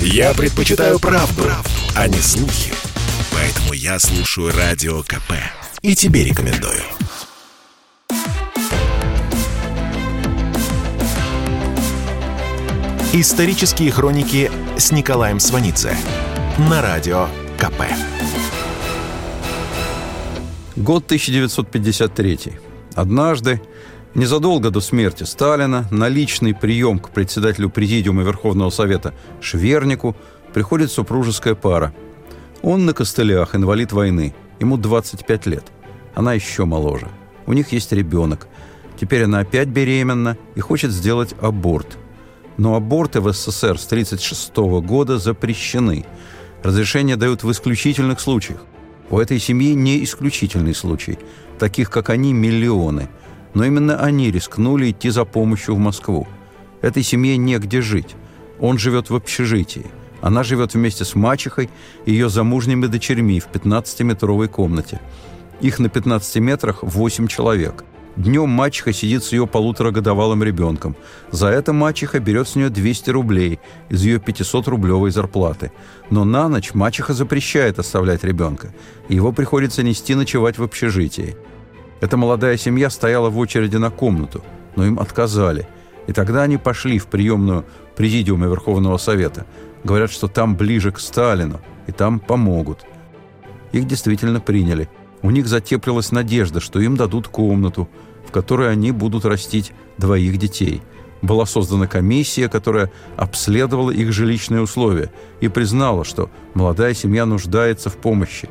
Я предпочитаю правду, правду, а не слухи. Поэтому я слушаю Радио КП. И тебе рекомендую. Исторические хроники с Николаем Сванидзе на Радио КП. Год 1953. Однажды, незадолго до смерти Сталина, на личный прием к председателю Президиума Верховного Совета Швернику приходит супружеская пара. Он на костылях, инвалид войны. Ему 25 лет. Она еще моложе. У них есть ребенок. Теперь она опять беременна и хочет сделать аборт. Но аборты в СССР с 1936 года запрещены. Разрешение дают в исключительных случаях. У этой семьи не исключительный случай. Таких, как они, миллионы. Но именно они рискнули идти за помощью в Москву. Этой семье негде жить. Он живет в общежитии. Она живет вместе с мачехой и ее замужними дочерьми в 15-метровой комнате. Их на 15 метрах 8 человек. Днем мачеха сидит с ее полуторагодовалым ребенком. За это мачеха берет с нее 200 рублей из ее 500-рублевой зарплаты. Но на ночь мачеха запрещает оставлять ребенка. Его приходится нести ночевать в общежитии. Эта молодая семья стояла в очереди на комнату, но им отказали. И тогда они пошли в приемную Президиума Верховного Совета. Говорят, что там ближе к Сталину, и там помогут. Их действительно приняли. У них затеплилась надежда, что им дадут комнату, в которой они будут растить двоих детей. Была создана комиссия, которая обследовала их жилищные условия и признала, что молодая семья нуждается в помощи.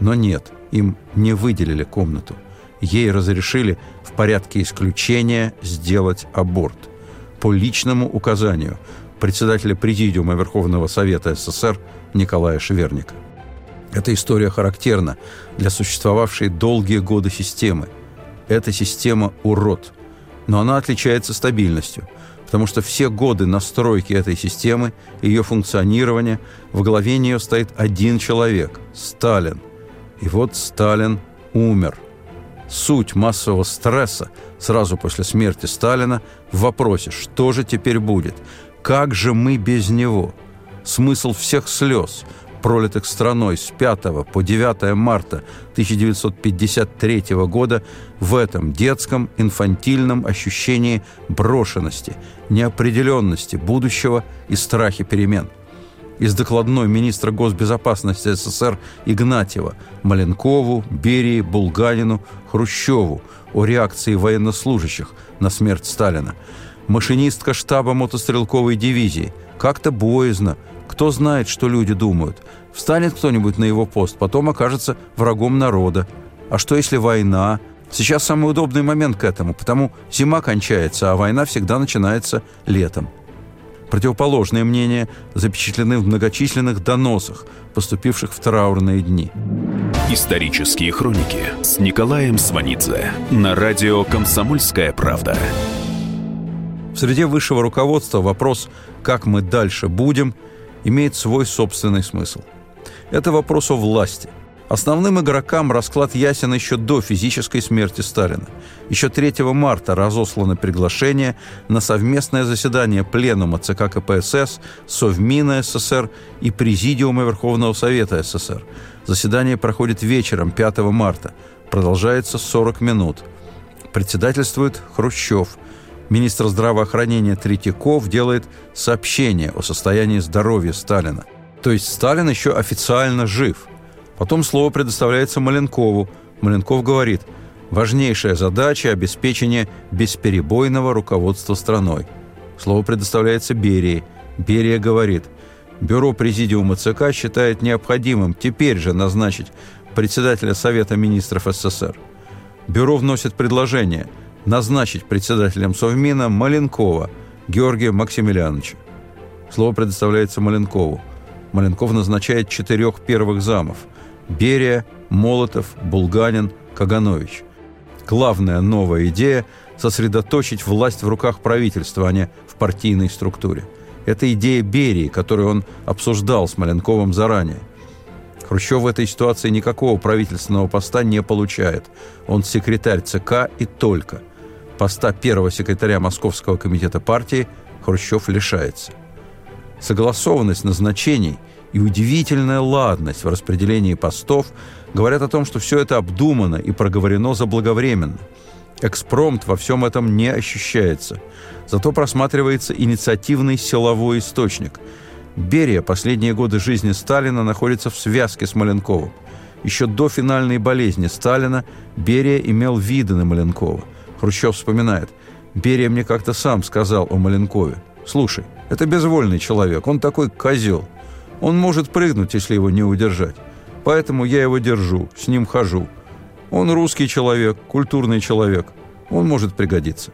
Но нет, им не выделили комнату. Ей разрешили в порядке исключения сделать аборт. По личному указанию председателя Президиума Верховного Совета СССР Николая Шверника. Эта история характерна для существовавшей долгие годы системы – эта система – урод. Но она отличается стабильностью, потому что все годы настройки этой системы, ее функционирования, в главе нее стоит один человек – Сталин. И вот Сталин умер. Суть массового стресса сразу после смерти Сталина в вопросе, что же теперь будет, как же мы без него? Смысл всех слез – пролитых страной с 5 по 9 марта 1953 года в этом детском инфантильном ощущении брошенности, неопределенности будущего и страхе перемен. Из докладной министра госбезопасности СССР Игнатьева Маленкову, Берии, Булганину, Хрущеву о реакции военнослужащих на смерть Сталина. Машинистка штаба мотострелковой дивизии. Как-то боязно – кто знает, что люди думают? Встанет кто-нибудь на его пост, потом окажется врагом народа. А что если война? Сейчас самый удобный момент к этому, потому зима кончается, а война всегда начинается летом. Противоположные мнения запечатлены в многочисленных доносах, поступивших в траурные дни. Исторические хроники с Николаем Сванидзе на радио «Комсомольская правда». В среде высшего руководства вопрос «как мы дальше будем» – имеет свой собственный смысл. Это вопрос о власти. Основным игрокам расклад ясен еще до физической смерти Сталина. Еще 3 марта разослано приглашение на совместное заседание Пленума ЦК КПСС, Совмина СССР и Президиума Верховного Совета СССР. Заседание проходит вечером 5 марта. Продолжается 40 минут. Председательствует Хрущев – Министр здравоохранения Третьяков делает сообщение о состоянии здоровья Сталина. То есть Сталин еще официально жив. Потом слово предоставляется Маленкову. Маленков говорит, важнейшая задача – обеспечение бесперебойного руководства страной. Слово предоставляется Берии. Берия говорит, Бюро Президиума ЦК считает необходимым теперь же назначить председателя Совета министров СССР. Бюро вносит предложение – назначить председателем Совмина Маленкова Георгия Максимилиановича. Слово предоставляется Маленкову. Маленков назначает четырех первых замов – Берия, Молотов, Булганин, Каганович. Главная новая идея – сосредоточить власть в руках правительства, а не в партийной структуре. Это идея Берии, которую он обсуждал с Маленковым заранее. Хрущев в этой ситуации никакого правительственного поста не получает. Он секретарь ЦК и только – поста первого секретаря Московского комитета партии Хрущев лишается. согласованность назначений и удивительная ладность в распределении постов говорят о том, что все это обдумано и проговорено заблаговременно. Экспромт во всем этом не ощущается. Зато просматривается инициативный силовой источник. Берия последние годы жизни Сталина находится в связке с Маленковым. Еще до финальной болезни Сталина Берия имел виды на Маленкова. Хрущев вспоминает. «Берия мне как-то сам сказал о Маленкове. Слушай, это безвольный человек, он такой козел. Он может прыгнуть, если его не удержать. Поэтому я его держу, с ним хожу. Он русский человек, культурный человек. Он может пригодиться».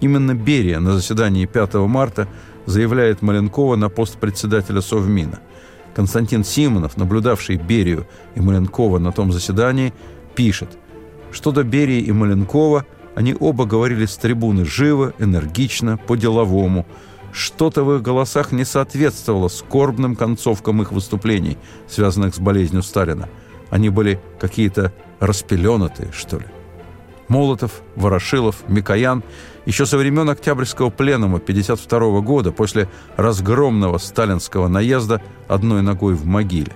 Именно Берия на заседании 5 марта заявляет Маленкова на пост председателя Совмина. Константин Симонов, наблюдавший Берию и Маленкова на том заседании, пишет, что до Берии и Маленкова они оба говорили с трибуны живо, энергично, по-деловому. Что-то в их голосах не соответствовало скорбным концовкам их выступлений, связанных с болезнью Сталина. Они были какие-то распеленатые, что ли. Молотов, Ворошилов, Микоян еще со времен Октябрьского пленума 1952 года, после разгромного сталинского наезда, одной ногой в могиле.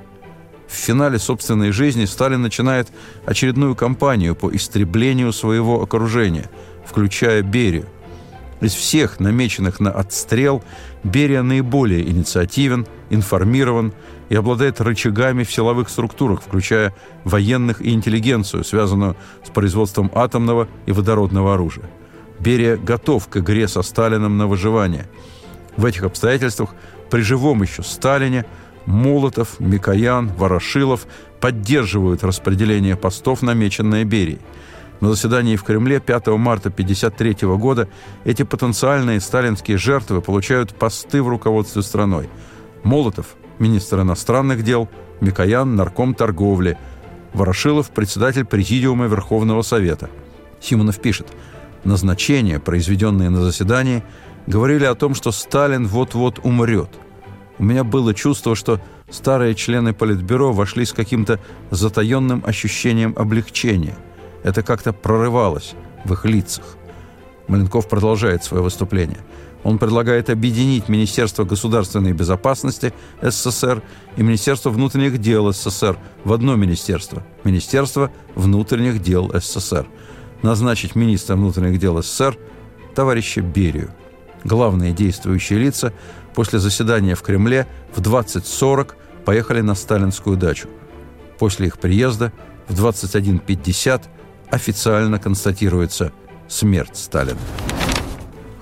В финале собственной жизни Сталин начинает очередную кампанию по истреблению своего окружения, включая Берию. Из всех намеченных на отстрел Берия наиболее инициативен, информирован и обладает рычагами в силовых структурах, включая военных и интеллигенцию, связанную с производством атомного и водородного оружия. Берия готов к игре со Сталином на выживание. В этих обстоятельствах при живом еще Сталине Молотов, Микоян, Ворошилов поддерживают распределение постов, намеченное Берией – на заседании в Кремле 5 марта 1953 года эти потенциальные сталинские жертвы получают посты в руководстве страной. Молотов – министр иностранных дел, Микоян – нарком торговли, Ворошилов – председатель Президиума Верховного Совета. Симонов пишет, назначения, произведенные на заседании, говорили о том, что Сталин вот-вот умрет. У меня было чувство, что старые члены Политбюро вошли с каким-то затаенным ощущением облегчения – это как-то прорывалось в их лицах. Маленков продолжает свое выступление. Он предлагает объединить Министерство государственной безопасности СССР и Министерство внутренних дел СССР в одно министерство – Министерство внутренних дел СССР. Назначить министра внутренних дел СССР товарища Берию. Главные действующие лица после заседания в Кремле в 20.40 поехали на сталинскую дачу. После их приезда в 21.50 официально констатируется смерть Сталина.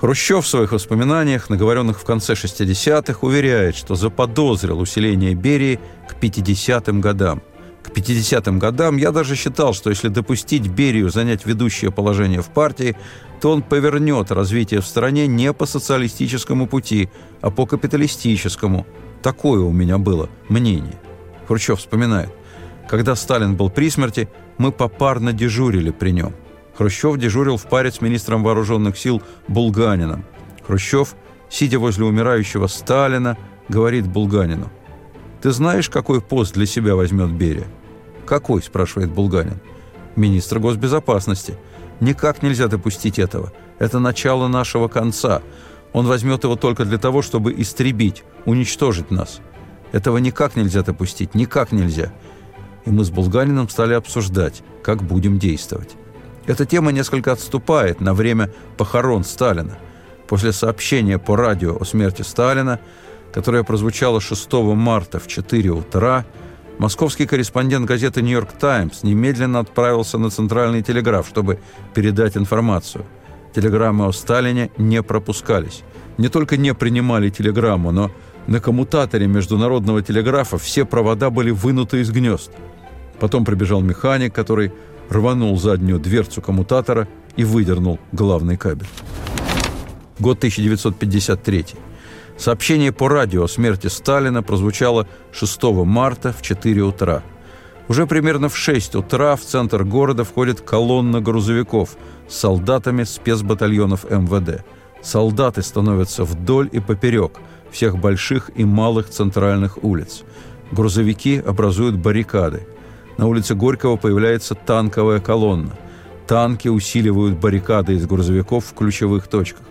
Хрущев в своих воспоминаниях, наговоренных в конце 60-х, уверяет, что заподозрил усиление Берии к 50-м годам. К 50-м годам я даже считал, что если допустить Берию занять ведущее положение в партии, то он повернет развитие в стране не по социалистическому пути, а по капиталистическому. Такое у меня было мнение. Хрущев вспоминает. Когда Сталин был при смерти, мы попарно дежурили при нем. Хрущев дежурил в паре с министром вооруженных сил Булганином. Хрущев, сидя возле умирающего Сталина, говорит Булганину. «Ты знаешь, какой пост для себя возьмет Берия?» «Какой?» – спрашивает Булганин. «Министр госбезопасности. Никак нельзя допустить этого. Это начало нашего конца. Он возьмет его только для того, чтобы истребить, уничтожить нас. Этого никак нельзя допустить, никак нельзя и мы с Булганином стали обсуждать, как будем действовать. Эта тема несколько отступает на время похорон Сталина. После сообщения по радио о смерти Сталина, которое прозвучало 6 марта в 4 утра, московский корреспондент газеты «Нью-Йорк Таймс» немедленно отправился на центральный телеграф, чтобы передать информацию. Телеграммы о Сталине не пропускались. Не только не принимали телеграмму, но на коммутаторе международного телеграфа все провода были вынуты из гнезд – Потом прибежал механик, который рванул заднюю дверцу коммутатора и выдернул главный кабель. Год 1953. Сообщение по радио о смерти Сталина прозвучало 6 марта в 4 утра. Уже примерно в 6 утра в центр города входит колонна грузовиков с солдатами спецбатальонов МВД. Солдаты становятся вдоль и поперек всех больших и малых центральных улиц. Грузовики образуют баррикады. На улице Горького появляется танковая колонна. Танки усиливают баррикады из грузовиков в ключевых точках.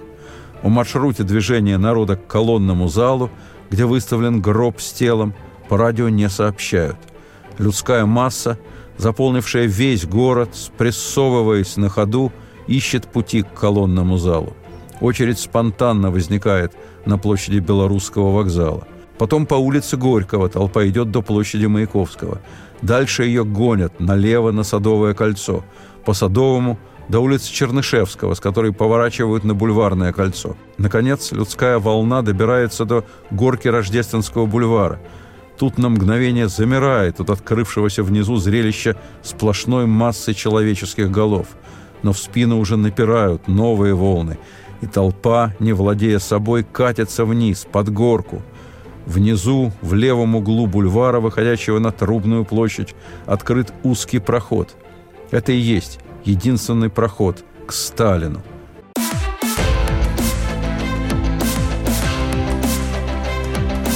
О маршруте движения народа к колонному залу, где выставлен гроб с телом, по радио не сообщают. Людская масса, заполнившая весь город, спрессовываясь на ходу, ищет пути к колонному залу. Очередь спонтанно возникает на площади Белорусского вокзала. Потом по улице Горького толпа идет до площади Маяковского. Дальше ее гонят налево на Садовое кольцо. По Садовому до улицы Чернышевского, с которой поворачивают на Бульварное кольцо. Наконец, людская волна добирается до горки Рождественского бульвара. Тут на мгновение замирает от открывшегося внизу зрелища сплошной массы человеческих голов. Но в спину уже напирают новые волны, и толпа, не владея собой, катится вниз, под горку – Внизу, в левом углу бульвара, выходящего на Трубную площадь, открыт узкий проход. Это и есть единственный проход к Сталину.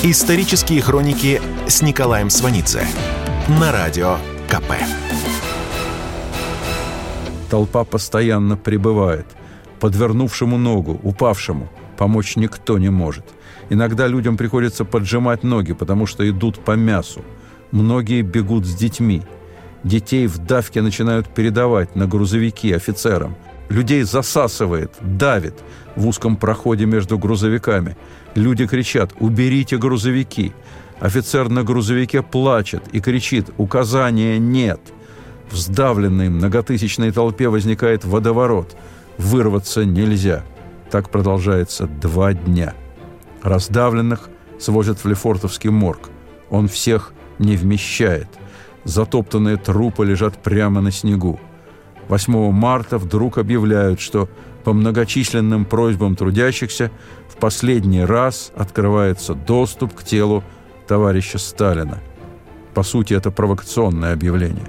Исторические хроники с Николаем Сванидзе на радио КП. Толпа постоянно прибывает. Подвернувшему ногу, упавшему, помочь никто не может. Иногда людям приходится поджимать ноги, потому что идут по мясу. Многие бегут с детьми – Детей в давке начинают передавать на грузовики офицерам. Людей засасывает, давит в узком проходе между грузовиками. Люди кричат «Уберите грузовики!». Офицер на грузовике плачет и кричит «Указания нет!». В сдавленной многотысячной толпе возникает водоворот. Вырваться нельзя. Так продолжается два дня. Раздавленных свозят в Лефортовский морг. Он всех не вмещает – Затоптанные трупы лежат прямо на снегу. 8 марта вдруг объявляют, что по многочисленным просьбам трудящихся в последний раз открывается доступ к телу товарища Сталина. По сути, это провокационное объявление.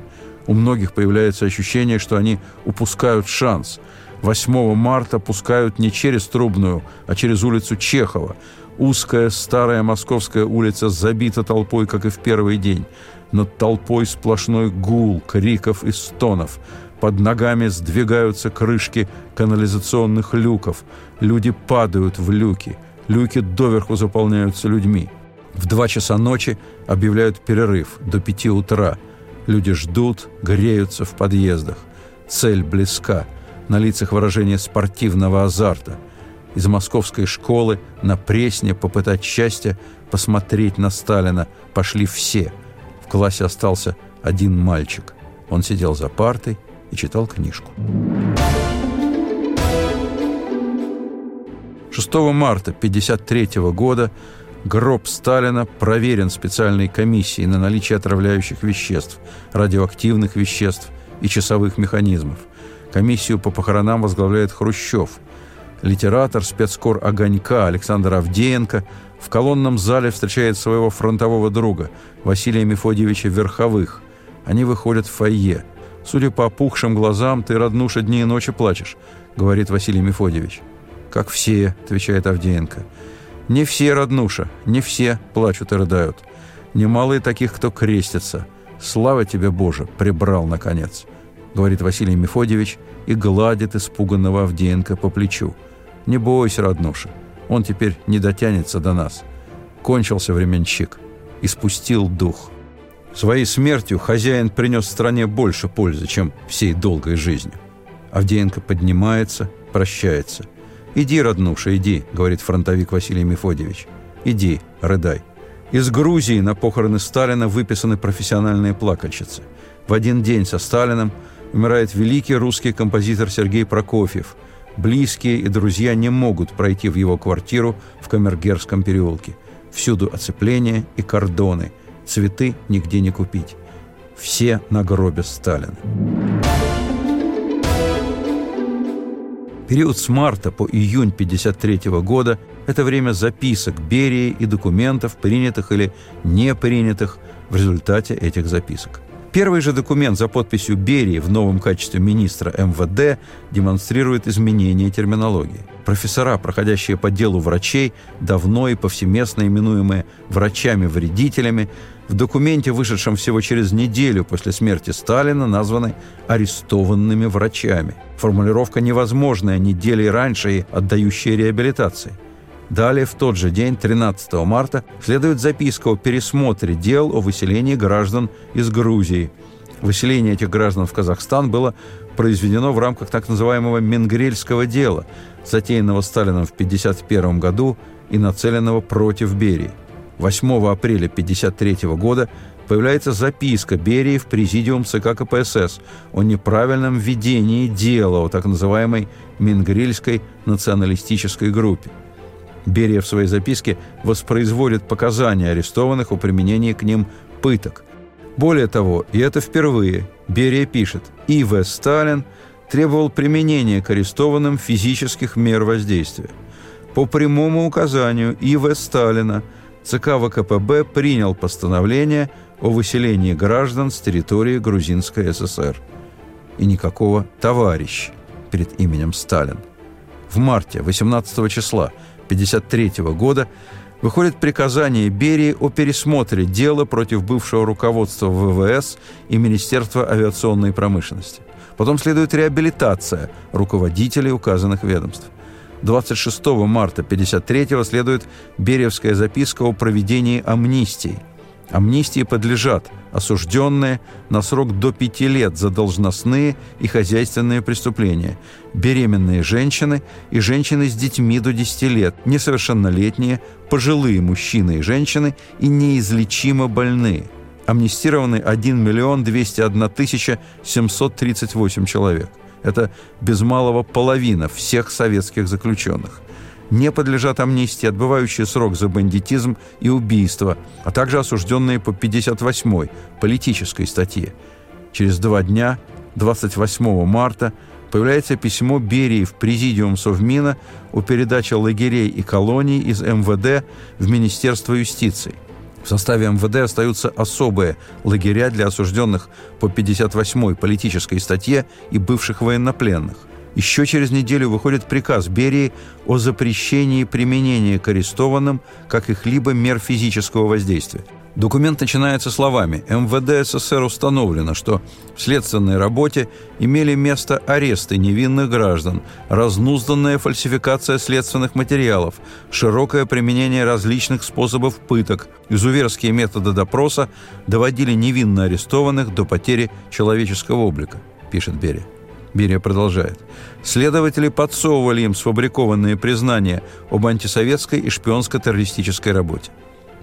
У многих появляется ощущение, что они упускают шанс. 8 марта пускают не через Трубную, а через улицу Чехова. Узкая старая московская улица забита толпой, как и в первый день. Над толпой сплошной гул, криков и стонов. Под ногами сдвигаются крышки канализационных люков. Люди падают в люки. Люки доверху заполняются людьми. В два часа ночи объявляют перерыв до пяти утра. Люди ждут, греются в подъездах. Цель близка. На лицах выражение спортивного азарта. Из московской школы на Пресне попытать счастье, посмотреть на Сталина пошли все – в классе остался один мальчик. Он сидел за партой и читал книжку. 6 марта 1953 года гроб Сталина проверен специальной комиссией на наличие отравляющих веществ, радиоактивных веществ и часовых механизмов. Комиссию по похоронам возглавляет Хрущев. Литератор, спецкор «Огонька» Александр Авдеенко – в колонном зале встречает своего фронтового друга, Василия Мефодьевича Верховых. Они выходят в фойе. «Судя по опухшим глазам, ты, роднуша, дни и ночи плачешь», — говорит Василий Мефодьевич. «Как все», — отвечает Авдеенко. «Не все, роднуша, не все плачут и рыдают. Немало и таких, кто крестится. Слава тебе, Боже, прибрал, наконец», — говорит Василий Мефодьевич и гладит испуганного Авдеенко по плечу. «Не бойся, роднуша, он теперь не дотянется до нас. Кончился временщик и спустил дух. Своей смертью хозяин принес стране больше пользы, чем всей долгой жизнью. Авдеенко поднимается, прощается. «Иди, роднуша, иди», — говорит фронтовик Василий Мефодьевич. «Иди, рыдай». Из Грузии на похороны Сталина выписаны профессиональные плакальщицы. В один день со Сталином умирает великий русский композитор Сергей Прокофьев – Близкие и друзья не могут пройти в его квартиру в Камергерском переулке. Всюду оцепление и кордоны. Цветы нигде не купить. Все на гробе Сталина. Период с марта по июнь 1953 года – это время записок Берии и документов, принятых или не принятых в результате этих записок. Первый же документ за подписью Берии в новом качестве министра МВД демонстрирует изменение терминологии. Профессора, проходящие по делу врачей, давно и повсеместно именуемые врачами-вредителями, в документе, вышедшем всего через неделю после смерти Сталина, названы арестованными врачами. Формулировка невозможная недели раньше и отдающая реабилитации – Далее, в тот же день, 13 марта, следует записка о пересмотре дел о выселении граждан из Грузии. Выселение этих граждан в Казахстан было произведено в рамках так называемого Менгрельского дела, затеянного Сталином в 1951 году и нацеленного против Берии. 8 апреля 1953 года появляется записка Берии в Президиум ЦК КПСС о неправильном ведении дела о так называемой Менгрельской националистической группе. Берия в своей записке воспроизводит показания арестованных о применении к ним пыток. Более того, и это впервые, Берия пишет, И.В. Сталин требовал применения к арестованным физических мер воздействия. По прямому указанию И.В. Сталина ЦК ВКПБ принял постановление о выселении граждан с территории Грузинской ССР. И никакого «товарищ» перед именем Сталин. В марте 18 числа 1953 года выходит приказание Берии о пересмотре дела против бывшего руководства ВВС и Министерства авиационной промышленности. Потом следует реабилитация руководителей указанных ведомств. 26 марта 1953 следует Бериевская записка о проведении амнистии – Амнистии подлежат осужденные на срок до пяти лет за должностные и хозяйственные преступления, беременные женщины и женщины с детьми до 10 лет, несовершеннолетние, пожилые мужчины и женщины и неизлечимо больные. Амнистированы 1 миллион 201 тысяча 738 человек. Это без малого половина всех советских заключенных не подлежат амнистии, отбывающие срок за бандитизм и убийство, а также осужденные по 58-й политической статье. Через два дня, 28 марта, появляется письмо Берии в Президиум Совмина о передаче лагерей и колоний из МВД в Министерство юстиции. В составе МВД остаются особые лагеря для осужденных по 58-й политической статье и бывших военнопленных. Еще через неделю выходит приказ Берии о запрещении применения к арестованным каких-либо мер физического воздействия. Документ начинается словами «МВД СССР установлено, что в следственной работе имели место аресты невинных граждан, разнузданная фальсификация следственных материалов, широкое применение различных способов пыток, изуверские методы допроса доводили невинно арестованных до потери человеческого облика», пишет Берия. Берия продолжает. Следователи подсовывали им сфабрикованные признания об антисоветской и шпионско-террористической работе.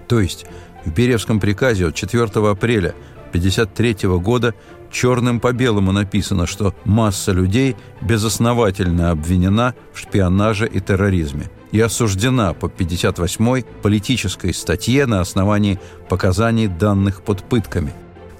То есть в Бериевском приказе от 4 апреля 1953 года черным по белому написано, что масса людей безосновательно обвинена в шпионаже и терроризме и осуждена по 58-й политической статье на основании показаний данных под пытками.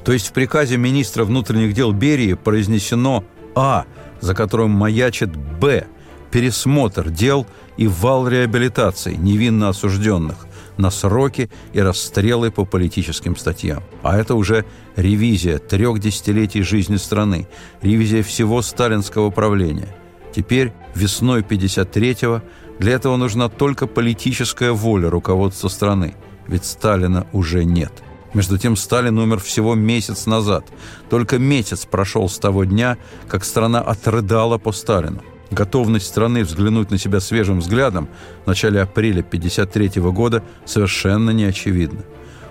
То есть в приказе министра внутренних дел Берии произнесено а, за которым маячит Б, пересмотр дел и вал реабилитации невинно осужденных на сроки и расстрелы по политическим статьям. А это уже ревизия трех десятилетий жизни страны, ревизия всего сталинского правления. Теперь, весной 53-го, для этого нужна только политическая воля руководства страны, ведь Сталина уже нет. Между тем Сталин умер всего месяц назад. Только месяц прошел с того дня, как страна отрыдала по Сталину. Готовность страны взглянуть на себя свежим взглядом в начале апреля 1953 года совершенно не очевидна.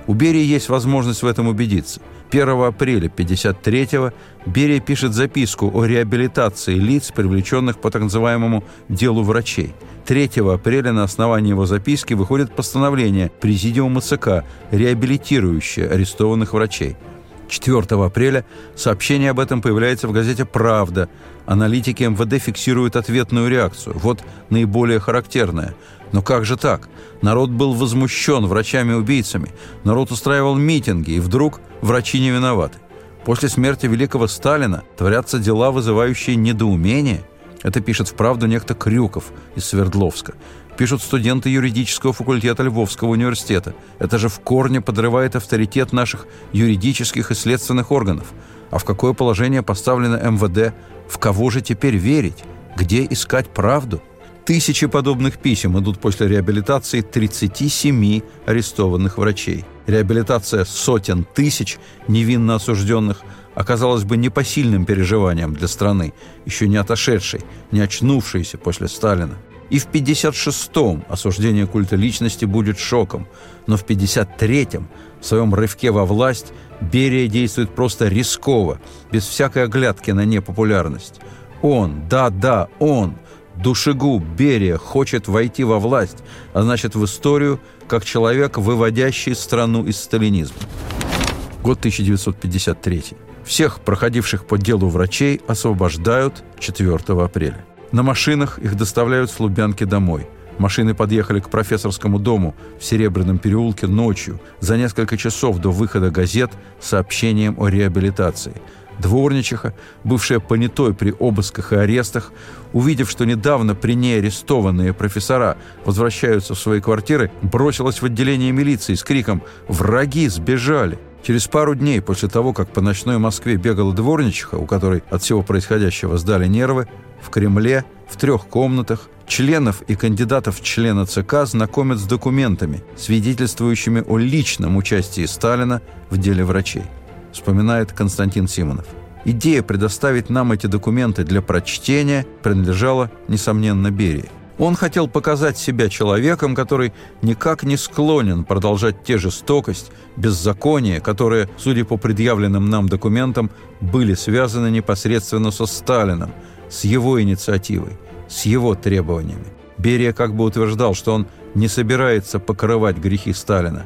У Берии есть возможность в этом убедиться. 1 апреля 1953 Берия пишет записку о реабилитации лиц, привлеченных по так называемому «делу врачей». 3 апреля на основании его записки выходит постановление Президиума ЦК, реабилитирующее арестованных врачей. 4 апреля сообщение об этом появляется в газете «Правда». Аналитики МВД фиксируют ответную реакцию. Вот наиболее характерная. Но как же так? Народ был возмущен врачами-убийцами. Народ устраивал митинги, и вдруг врачи не виноваты. После смерти великого Сталина творятся дела, вызывающие недоумение – это пишет в «Правду» некто Крюков из Свердловска. Пишут студенты юридического факультета Львовского университета. Это же в корне подрывает авторитет наших юридических и следственных органов. А в какое положение поставлено МВД? В кого же теперь верить? Где искать правду? Тысячи подобных писем идут после реабилитации 37 арестованных врачей. Реабилитация сотен тысяч невинно осужденных оказалась бы непосильным переживанием для страны, еще не отошедшей, не очнувшейся после Сталина. И в 56-м осуждение культа личности будет шоком, но в 53-м в своем рывке во власть Берия действует просто рисково, без всякой оглядки на непопулярность. Он, да-да, он, душегуб Берия, хочет войти во власть, а значит в историю, как человек, выводящий страну из сталинизма. Год 1953. Всех проходивших по делу врачей освобождают 4 апреля. На машинах их доставляют с Лубянки домой. Машины подъехали к профессорскому дому в Серебряном переулке ночью, за несколько часов до выхода газет с сообщением о реабилитации. Дворничиха, бывшая понятой при обысках и арестах, увидев, что недавно при ней арестованные профессора возвращаются в свои квартиры, бросилась в отделение милиции с криком «Враги сбежали!». Через пару дней после того, как по ночной Москве бегала дворничиха, у которой от всего происходящего сдали нервы, в Кремле в трех комнатах членов и кандидатов члена ЦК знакомят с документами, свидетельствующими о личном участии Сталина в деле врачей, вспоминает Константин Симонов. Идея предоставить нам эти документы для прочтения принадлежала, несомненно, Берии. Он хотел показать себя человеком, который никак не склонен продолжать те жестокость, беззаконие, которые, судя по предъявленным нам документам, были связаны непосредственно со Сталином – с его инициативой, с его требованиями. Берия как бы утверждал, что он не собирается покрывать грехи Сталина.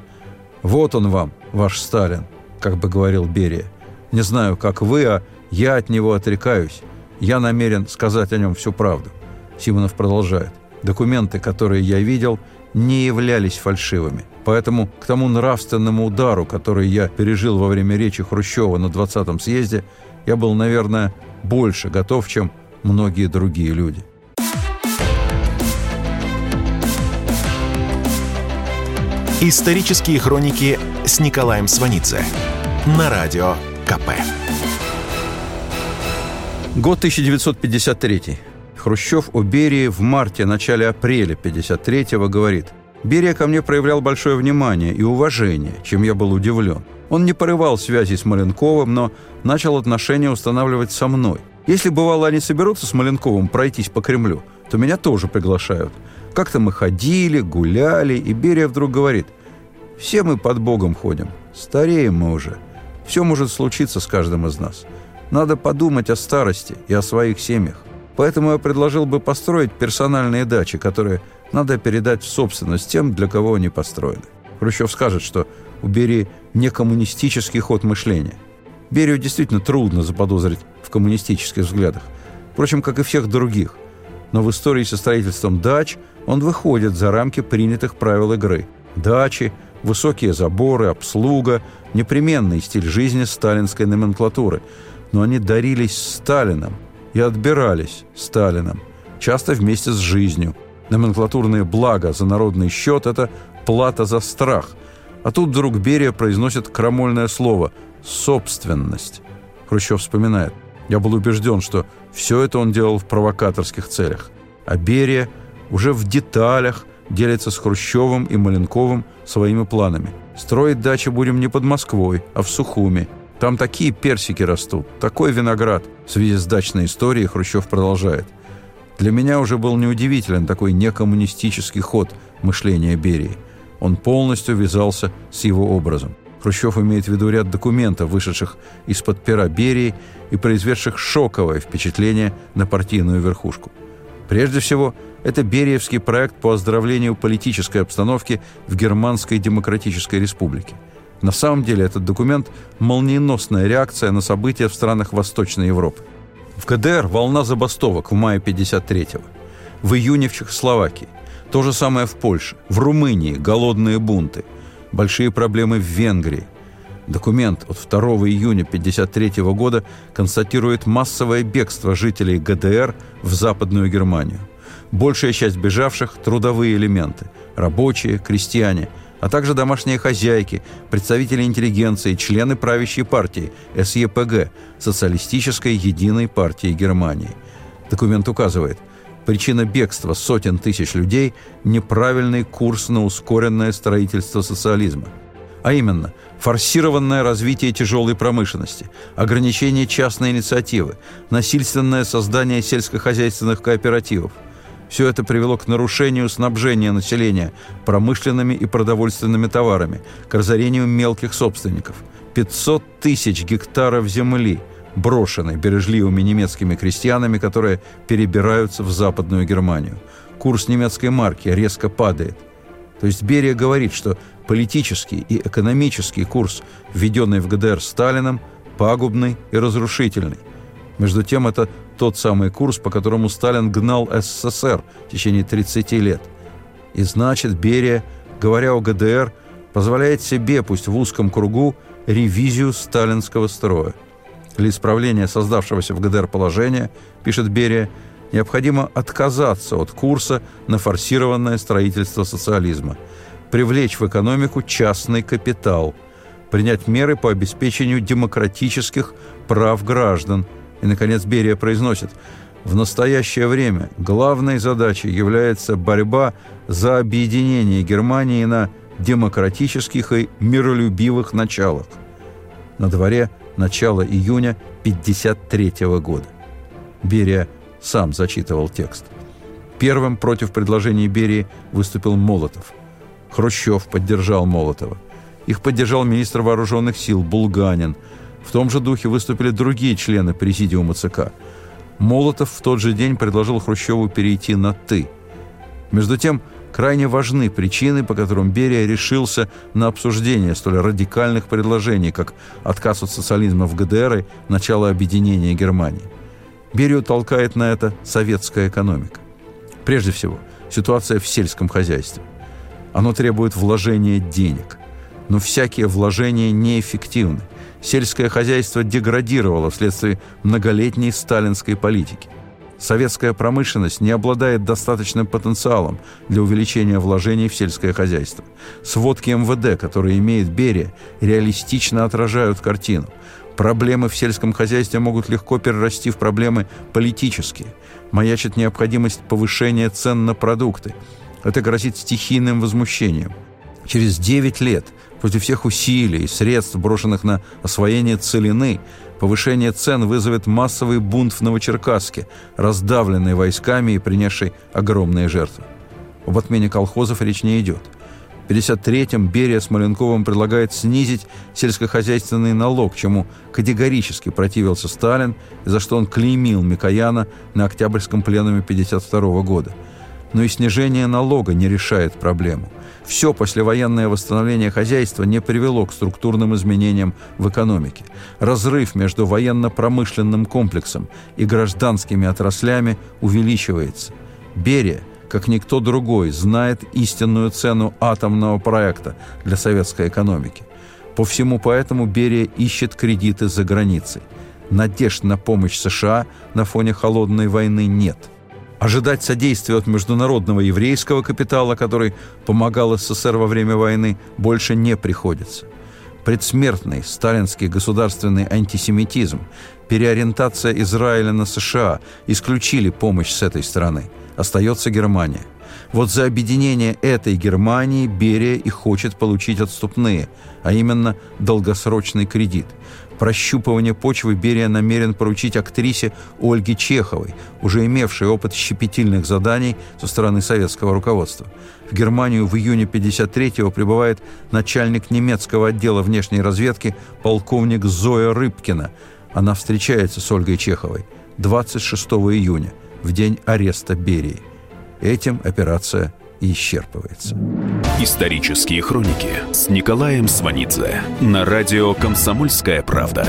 «Вот он вам, ваш Сталин», как бы говорил Берия. «Не знаю, как вы, а я от него отрекаюсь. Я намерен сказать о нем всю правду». Симонов продолжает. «Документы, которые я видел, не являлись фальшивыми. Поэтому к тому нравственному удару, который я пережил во время речи Хрущева на 20-м съезде, я был, наверное, больше готов, чем многие другие люди. Исторические хроники с Николаем Сванидзе на радио КП. Год 1953. Хрущев у Берии в марте-начале апреля 1953-го говорит «Берия ко мне проявлял большое внимание и уважение, чем я был удивлен. Он не порывал связи с Маленковым, но начал отношения устанавливать со мной. Если, бывало, они соберутся с Маленковым пройтись по Кремлю, то меня тоже приглашают. Как-то мы ходили, гуляли, и Берия вдруг говорит, «Все мы под Богом ходим, стареем мы уже. Все может случиться с каждым из нас. Надо подумать о старости и о своих семьях. Поэтому я предложил бы построить персональные дачи, которые надо передать в собственность тем, для кого они построены». Хрущев скажет, что у Берии не коммунистический ход мышления – Берию действительно трудно заподозрить в коммунистических взглядах, впрочем, как и всех других. Но в истории со строительством дач он выходит за рамки принятых правил игры. Дачи, высокие заборы, обслуга – непременный стиль жизни сталинской номенклатуры. Но они дарились Сталином и отбирались Сталином, часто вместе с жизнью. Номенклатурные блага за народный счет – это плата за страх. А тут вдруг Берия произносит крамольное слово – собственность. Хрущев вспоминает. Я был убежден, что все это он делал в провокаторских целях. А Берия уже в деталях делится с Хрущевым и Маленковым своими планами. Строить дачи будем не под Москвой, а в Сухуми. Там такие персики растут, такой виноград. В связи с дачной историей Хрущев продолжает. Для меня уже был неудивителен такой некоммунистический ход мышления Берии. Он полностью вязался с его образом. Хрущев имеет в виду ряд документов, вышедших из-под пера Берии и произведших шоковое впечатление на партийную верхушку. Прежде всего, это Бериевский проект по оздоровлению политической обстановки в Германской Демократической Республике. На самом деле этот документ – молниеносная реакция на события в странах Восточной Европы. В ГДР волна забастовок в мае 53-го. В июне в Чехословакии. То же самое в Польше. В Румынии – голодные бунты – большие проблемы в Венгрии. Документ от 2 июня 1953 года констатирует массовое бегство жителей ГДР в Западную Германию. Большая часть бежавших – трудовые элементы – рабочие, крестьяне, а также домашние хозяйки, представители интеллигенции, члены правящей партии СЕПГ – Социалистической единой партии Германии. Документ указывает, причина бегства сотен тысяч людей – неправильный курс на ускоренное строительство социализма – а именно форсированное развитие тяжелой промышленности, ограничение частной инициативы, насильственное создание сельскохозяйственных кооперативов. Все это привело к нарушению снабжения населения промышленными и продовольственными товарами, к разорению мелких собственников. 500 тысяч гектаров земли брошены бережливыми немецкими крестьянами, которые перебираются в Западную Германию. Курс немецкой марки резко падает. То есть Берия говорит, что политический и экономический курс, введенный в ГДР Сталином, пагубный и разрушительный. Между тем, это тот самый курс, по которому Сталин гнал СССР в течение 30 лет. И значит, Берия, говоря о ГДР, позволяет себе, пусть в узком кругу, ревизию сталинского строя. Для исправления создавшегося в ГДР положения, пишет Берия, необходимо отказаться от курса на форсированное строительство социализма – привлечь в экономику частный капитал, принять меры по обеспечению демократических прав граждан. И, наконец, Берия произносит, в настоящее время главной задачей является борьба за объединение Германии на демократических и миролюбивых началах. На дворе начало июня 1953 года. Берия сам зачитывал текст. Первым против предложения Берии выступил Молотов – Хрущев поддержал Молотова. Их поддержал министр вооруженных сил Булганин. В том же духе выступили другие члены президиума ЦК. Молотов в тот же день предложил Хрущеву перейти на «ты». Между тем, крайне важны причины, по которым Берия решился на обсуждение столь радикальных предложений, как отказ от социализма в ГДР и начало объединения Германии. Берию толкает на это советская экономика. Прежде всего, ситуация в сельском хозяйстве – оно требует вложения денег. Но всякие вложения неэффективны. Сельское хозяйство деградировало вследствие многолетней сталинской политики. Советская промышленность не обладает достаточным потенциалом для увеличения вложений в сельское хозяйство. Сводки МВД, которые имеет Берия, реалистично отражают картину. Проблемы в сельском хозяйстве могут легко перерасти в проблемы политические. Маячит необходимость повышения цен на продукты – это грозит стихийным возмущением. Через 9 лет, после всех усилий и средств, брошенных на освоение целины, повышение цен вызовет массовый бунт в Новочеркасске, раздавленный войсками и принесший огромные жертвы. Об отмене колхозов речь не идет. В 1953-м Берия с Маленковым предлагает снизить сельскохозяйственный налог, чему категорически противился Сталин, за что он клеймил Микояна на Октябрьском пленуме 1952 года – но и снижение налога не решает проблему. Все послевоенное восстановление хозяйства не привело к структурным изменениям в экономике. Разрыв между военно-промышленным комплексом и гражданскими отраслями увеличивается. Берия, как никто другой, знает истинную цену атомного проекта для советской экономики. По всему поэтому Берия ищет кредиты за границей. Надежд на помощь США на фоне холодной войны нет – Ожидать содействия от международного еврейского капитала, который помогал СССР во время войны, больше не приходится. Предсмертный сталинский государственный антисемитизм, переориентация Израиля на США исключили помощь с этой стороны. Остается Германия. Вот за объединение этой Германии Берия и хочет получить отступные, а именно долгосрочный кредит – прощупывание почвы Берия намерен поручить актрисе Ольге Чеховой, уже имевшей опыт щепетильных заданий со стороны советского руководства. В Германию в июне 53-го прибывает начальник немецкого отдела внешней разведки полковник Зоя Рыбкина. Она встречается с Ольгой Чеховой 26 июня, в день ареста Берии. Этим операция исчерпывается. Исторические хроники с Николаем Сванидзе на радио «Комсомольская правда».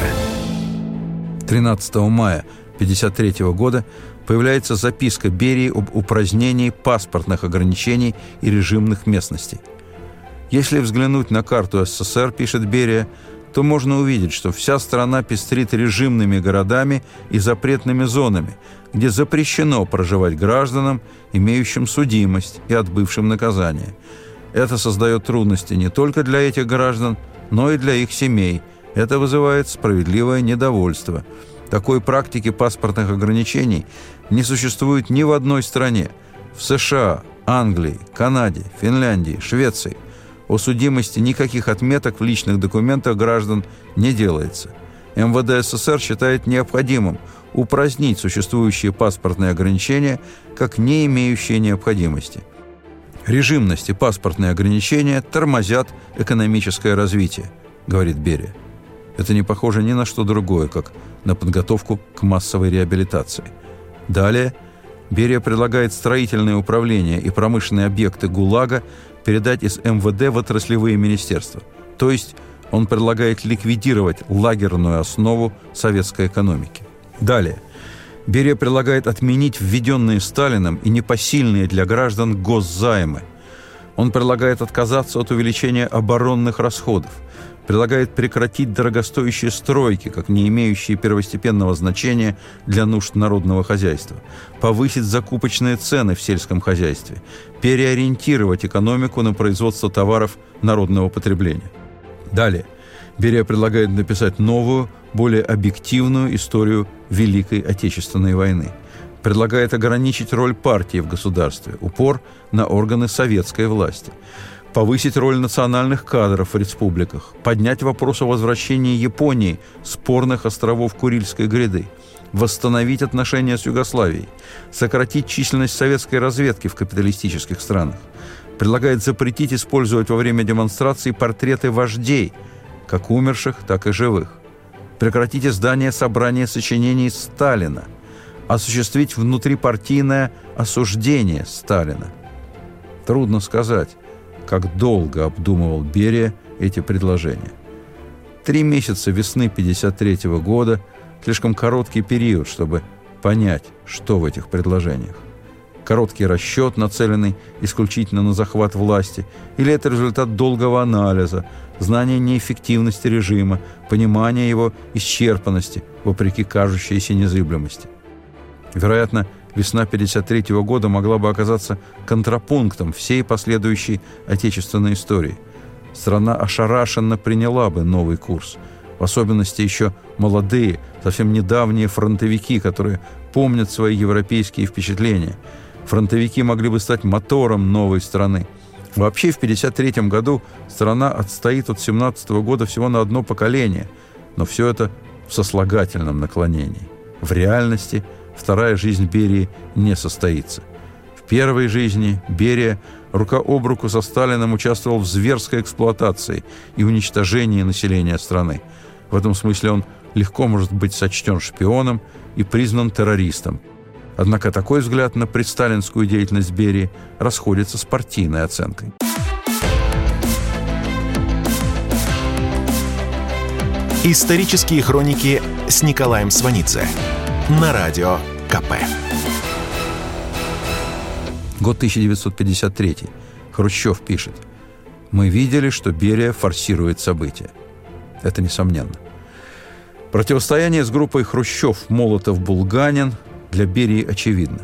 13 мая 1953 года появляется записка Берии об упразднении паспортных ограничений и режимных местностей. Если взглянуть на карту СССР, пишет Берия, то можно увидеть, что вся страна пестрит режимными городами и запретными зонами, где запрещено проживать гражданам, имеющим судимость и отбывшим наказание. Это создает трудности не только для этих граждан, но и для их семей. Это вызывает справедливое недовольство. Такой практики паспортных ограничений не существует ни в одной стране. В США, Англии, Канаде, Финляндии, Швеции – о судимости никаких отметок в личных документах граждан не делается. МВД СССР считает необходимым упразднить существующие паспортные ограничения как не имеющие необходимости. Режимность и паспортные ограничения тормозят экономическое развитие, говорит Берия. Это не похоже ни на что другое, как на подготовку к массовой реабилитации. Далее Берия предлагает строительное управление и промышленные объекты ГУЛАГа передать из МВД в отраслевые министерства. То есть он предлагает ликвидировать лагерную основу советской экономики. Далее. Берия предлагает отменить введенные Сталином и непосильные для граждан госзаймы. Он предлагает отказаться от увеличения оборонных расходов – предлагает прекратить дорогостоящие стройки, как не имеющие первостепенного значения для нужд народного хозяйства, повысить закупочные цены в сельском хозяйстве, переориентировать экономику на производство товаров народного потребления. Далее. Берия предлагает написать новую, более объективную историю Великой Отечественной войны. Предлагает ограничить роль партии в государстве, упор на органы советской власти – повысить роль национальных кадров в республиках, поднять вопрос о возвращении Японии спорных островов Курильской гряды, восстановить отношения с Югославией, сократить численность советской разведки в капиталистических странах, предлагает запретить использовать во время демонстраций портреты вождей, как умерших, так и живых, прекратить издание собрания сочинений Сталина, осуществить внутрипартийное осуждение Сталина. Трудно сказать, как долго обдумывал Берия эти предложения. Три месяца весны 1953 года – слишком короткий период, чтобы понять, что в этих предложениях. Короткий расчет, нацеленный исключительно на захват власти, или это результат долгого анализа, знания неэффективности режима, понимания его исчерпанности, вопреки кажущейся незыблемости. Вероятно, весна 1953 года могла бы оказаться контрапунктом всей последующей отечественной истории. Страна ошарашенно приняла бы новый курс. В особенности еще молодые, совсем недавние фронтовики, которые помнят свои европейские впечатления. Фронтовики могли бы стать мотором новой страны. Вообще в 1953 году страна отстоит от 17 года всего на одно поколение, но все это в сослагательном наклонении. В реальности – вторая жизнь Берии не состоится. В первой жизни Берия рука об руку со Сталином участвовал в зверской эксплуатации и уничтожении населения страны. В этом смысле он легко может быть сочтен шпионом и признан террористом. Однако такой взгляд на предсталинскую деятельность Берии расходится с партийной оценкой. Исторические хроники с Николаем Сванидзе на радио КП. Год 1953. Хрущев пишет. «Мы видели, что Берия форсирует события». Это несомненно. Противостояние с группой Хрущев, Молотов, Булганин для Берии очевидно.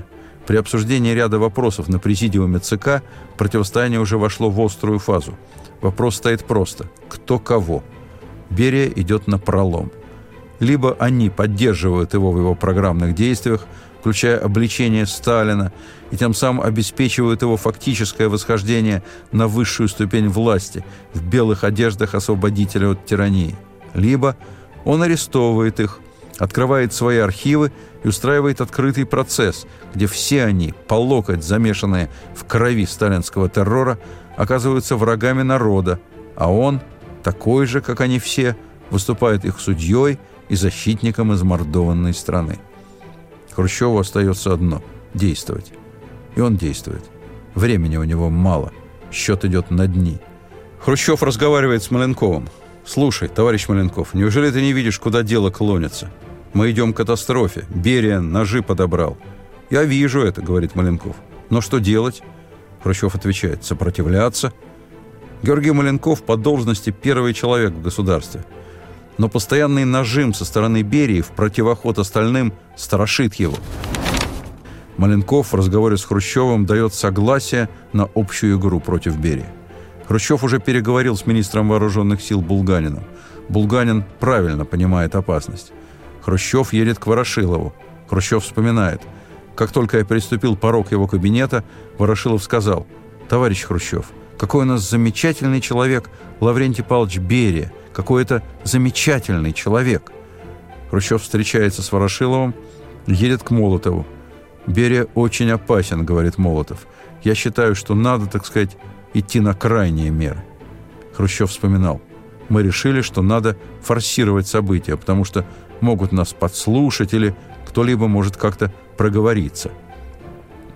При обсуждении ряда вопросов на президиуме ЦК противостояние уже вошло в острую фазу. Вопрос стоит просто. Кто кого? Берия идет на пролом – либо они поддерживают его в его программных действиях, включая обличение Сталина, и тем самым обеспечивают его фактическое восхождение на высшую ступень власти в белых одеждах освободителя от тирании. Либо он арестовывает их, открывает свои архивы и устраивает открытый процесс, где все они, по локоть замешанные в крови сталинского террора, оказываются врагами народа, а он, такой же, как они все, выступает их судьей и защитником измордованной страны. Хрущеву остается одно – действовать. И он действует. Времени у него мало. Счет идет на дни. Хрущев разговаривает с Маленковым. «Слушай, товарищ Маленков, неужели ты не видишь, куда дело клонится? Мы идем к катастрофе. Берия ножи подобрал». «Я вижу это», — говорит Маленков. «Но что делать?» Хрущев отвечает. «Сопротивляться». Георгий Маленков по должности первый человек в государстве – но постоянный нажим со стороны Берии в противоход остальным страшит его. Маленков в разговоре с Хрущевым дает согласие на общую игру против Берии. Хрущев уже переговорил с министром вооруженных сил Булганином. Булганин правильно понимает опасность. Хрущев едет к Ворошилову. Хрущев вспоминает. Как только я переступил порог его кабинета, Ворошилов сказал, «Товарищ Хрущев, какой у нас замечательный человек Лаврентий Павлович Берия, какой это замечательный человек!» Хрущев встречается с Ворошиловым, едет к Молотову. «Берия очень опасен», — говорит Молотов. «Я считаю, что надо, так сказать, идти на крайние меры». Хрущев вспоминал. «Мы решили, что надо форсировать события, потому что могут нас подслушать или кто-либо может как-то проговориться».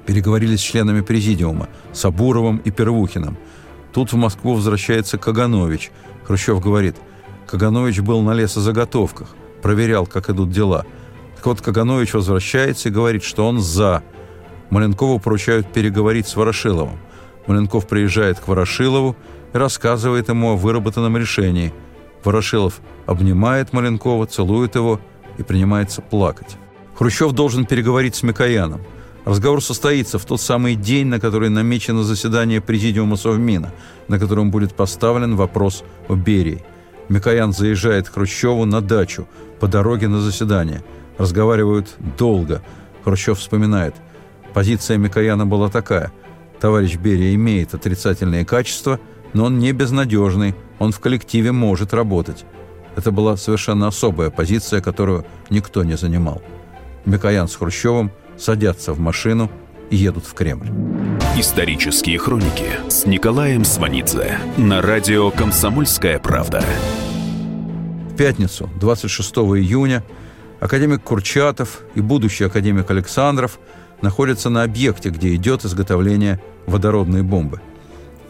Переговорили с членами президиума, Сабуровым и Первухиным. Тут в Москву возвращается Каганович. Хрущев говорит, Каганович был на лесозаготовках, проверял, как идут дела – так вот, Каганович возвращается и говорит, что он «за». Маленкову поручают переговорить с Ворошиловым. Маленков приезжает к Ворошилову и рассказывает ему о выработанном решении. Ворошилов обнимает Маленкова, целует его и принимается плакать. Хрущев должен переговорить с Микояном. Разговор состоится в тот самый день, на который намечено заседание Президиума Совмина, на котором будет поставлен вопрос о Берии. Микоян заезжает к Хрущеву на дачу по дороге на заседание – Разговаривают долго. Хрущев вспоминает. Позиция Микояна была такая. Товарищ Берия имеет отрицательные качества, но он не безнадежный, он в коллективе может работать. Это была совершенно особая позиция, которую никто не занимал. Микоян с Хрущевым садятся в машину и едут в Кремль. Исторические хроники с Николаем Сванидзе на радио «Комсомольская правда». В пятницу, 26 июня, Академик Курчатов и будущий академик Александров находятся на объекте, где идет изготовление водородной бомбы.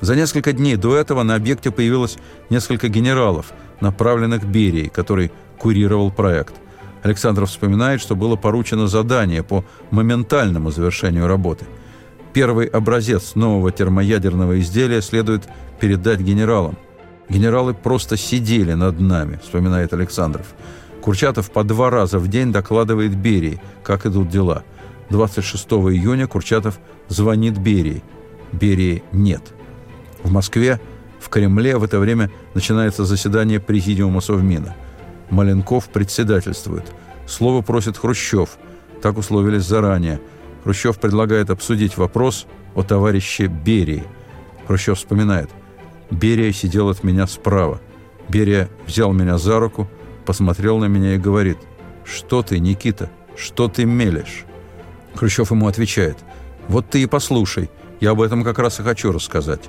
За несколько дней до этого на объекте появилось несколько генералов, направленных Берии, который курировал проект. Александров вспоминает, что было поручено задание по моментальному завершению работы. Первый образец нового термоядерного изделия следует передать генералам. Генералы просто сидели над нами, вспоминает Александров. Курчатов по два раза в день докладывает Берии, как идут дела. 26 июня Курчатов звонит Берии. Берии нет. В Москве, в Кремле в это время начинается заседание Президиума Совмина. Маленков председательствует. Слово просит Хрущев. Так условились заранее. Хрущев предлагает обсудить вопрос о товарище Берии. Хрущев вспоминает. Берия сидел от меня справа. Берия взял меня за руку – посмотрел на меня и говорит, «Что ты, Никита, что ты мелешь?» Хрущев ему отвечает, «Вот ты и послушай, я об этом как раз и хочу рассказать».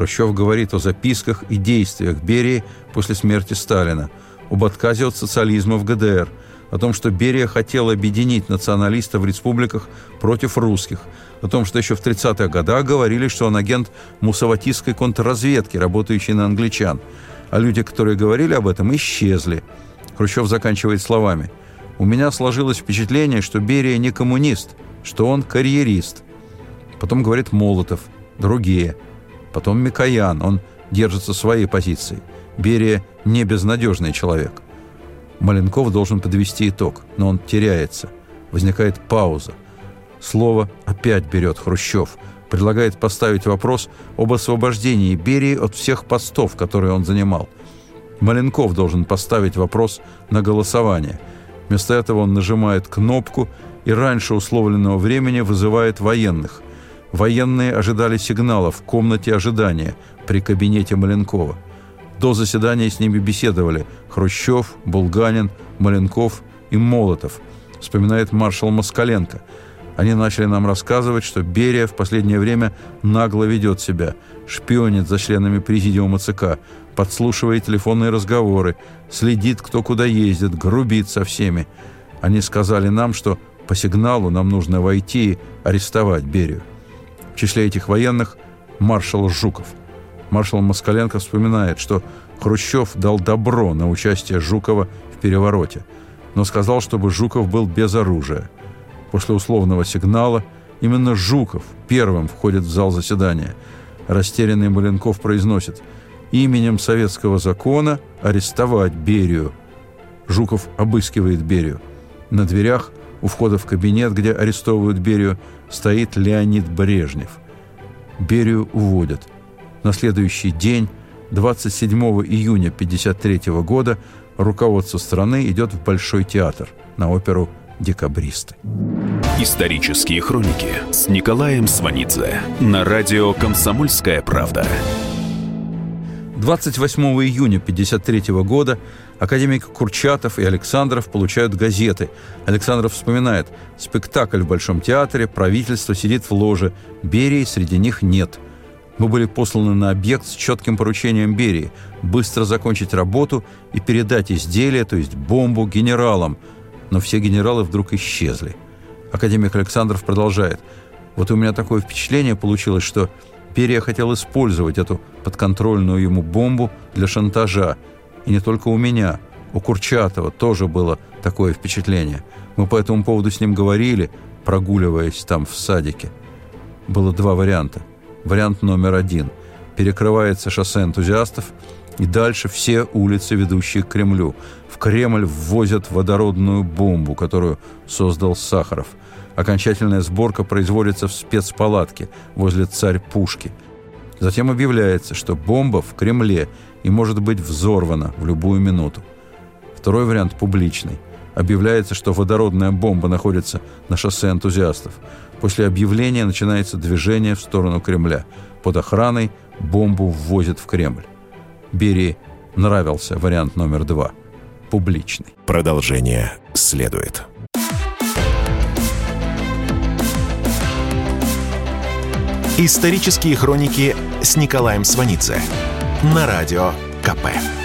Хрущев говорит о записках и действиях Берии после смерти Сталина, об отказе от социализма в ГДР, о том, что Берия хотел объединить националистов в республиках против русских, о том, что еще в 30-х годах говорили, что он агент мусаватистской контрразведки, работающий на англичан – а люди, которые говорили об этом, исчезли. Хрущев заканчивает словами. «У меня сложилось впечатление, что Берия не коммунист, что он карьерист». Потом говорит Молотов, другие. Потом Микоян, он держится своей позиции. Берия не безнадежный человек. Маленков должен подвести итог, но он теряется. Возникает пауза. Слово опять берет Хрущев – предлагает поставить вопрос об освобождении Берии от всех постов, которые он занимал. Маленков должен поставить вопрос на голосование. Вместо этого он нажимает кнопку и раньше условленного времени вызывает военных. Военные ожидали сигнала в комнате ожидания при кабинете Маленкова. До заседания с ними беседовали Хрущев, Булганин, Маленков и Молотов, вспоминает маршал Москаленко – они начали нам рассказывать, что Берия в последнее время нагло ведет себя, шпионит за членами президиума ЦК, подслушивает телефонные разговоры, следит, кто куда ездит, грубит со всеми. Они сказали нам, что по сигналу нам нужно войти и арестовать Берию. В числе этих военных маршал Жуков. Маршал Москаленко вспоминает, что Хрущев дал добро на участие Жукова в перевороте, но сказал, чтобы Жуков был без оружия – После условного сигнала именно Жуков первым входит в зал заседания. Растерянный Маленков произносит именем советского закона арестовать Берию. Жуков обыскивает Берию. На дверях у входа в кабинет, где арестовывают Берию, стоит Леонид Брежнев. Берию уводят. На следующий день, 27 июня 1953 года, руководство страны идет в Большой театр на оперу «Декабристы». Исторические хроники с Николаем Сванидзе на радио «Комсомольская правда». 28 июня 1953 года академик Курчатов и Александров получают газеты. Александров вспоминает, спектакль в Большом театре, правительство сидит в ложе, Берии среди них нет. Мы были посланы на объект с четким поручением Берии – быстро закончить работу и передать изделие, то есть бомбу, генералам. Но все генералы вдруг исчезли. Академик Александров продолжает. Вот у меня такое впечатление получилось, что Берия хотел использовать эту подконтрольную ему бомбу для шантажа. И не только у меня, у Курчатова тоже было такое впечатление. Мы по этому поводу с ним говорили, прогуливаясь там в садике. Было два варианта. Вариант номер один. Перекрывается шоссе энтузиастов, и дальше все улицы, ведущие к Кремлю. В Кремль ввозят водородную бомбу, которую создал Сахаров. Окончательная сборка производится в спецпалатке возле царь-пушки. Затем объявляется, что бомба в Кремле и может быть взорвана в любую минуту. Второй вариант публичный. Объявляется, что водородная бомба находится на шоссе энтузиастов. После объявления начинается движение в сторону Кремля. Под охраной бомбу ввозят в Кремль. Берии нравился вариант номер два. Публичный. Продолжение следует. Исторические хроники с Николаем Сванидзе на радио КП.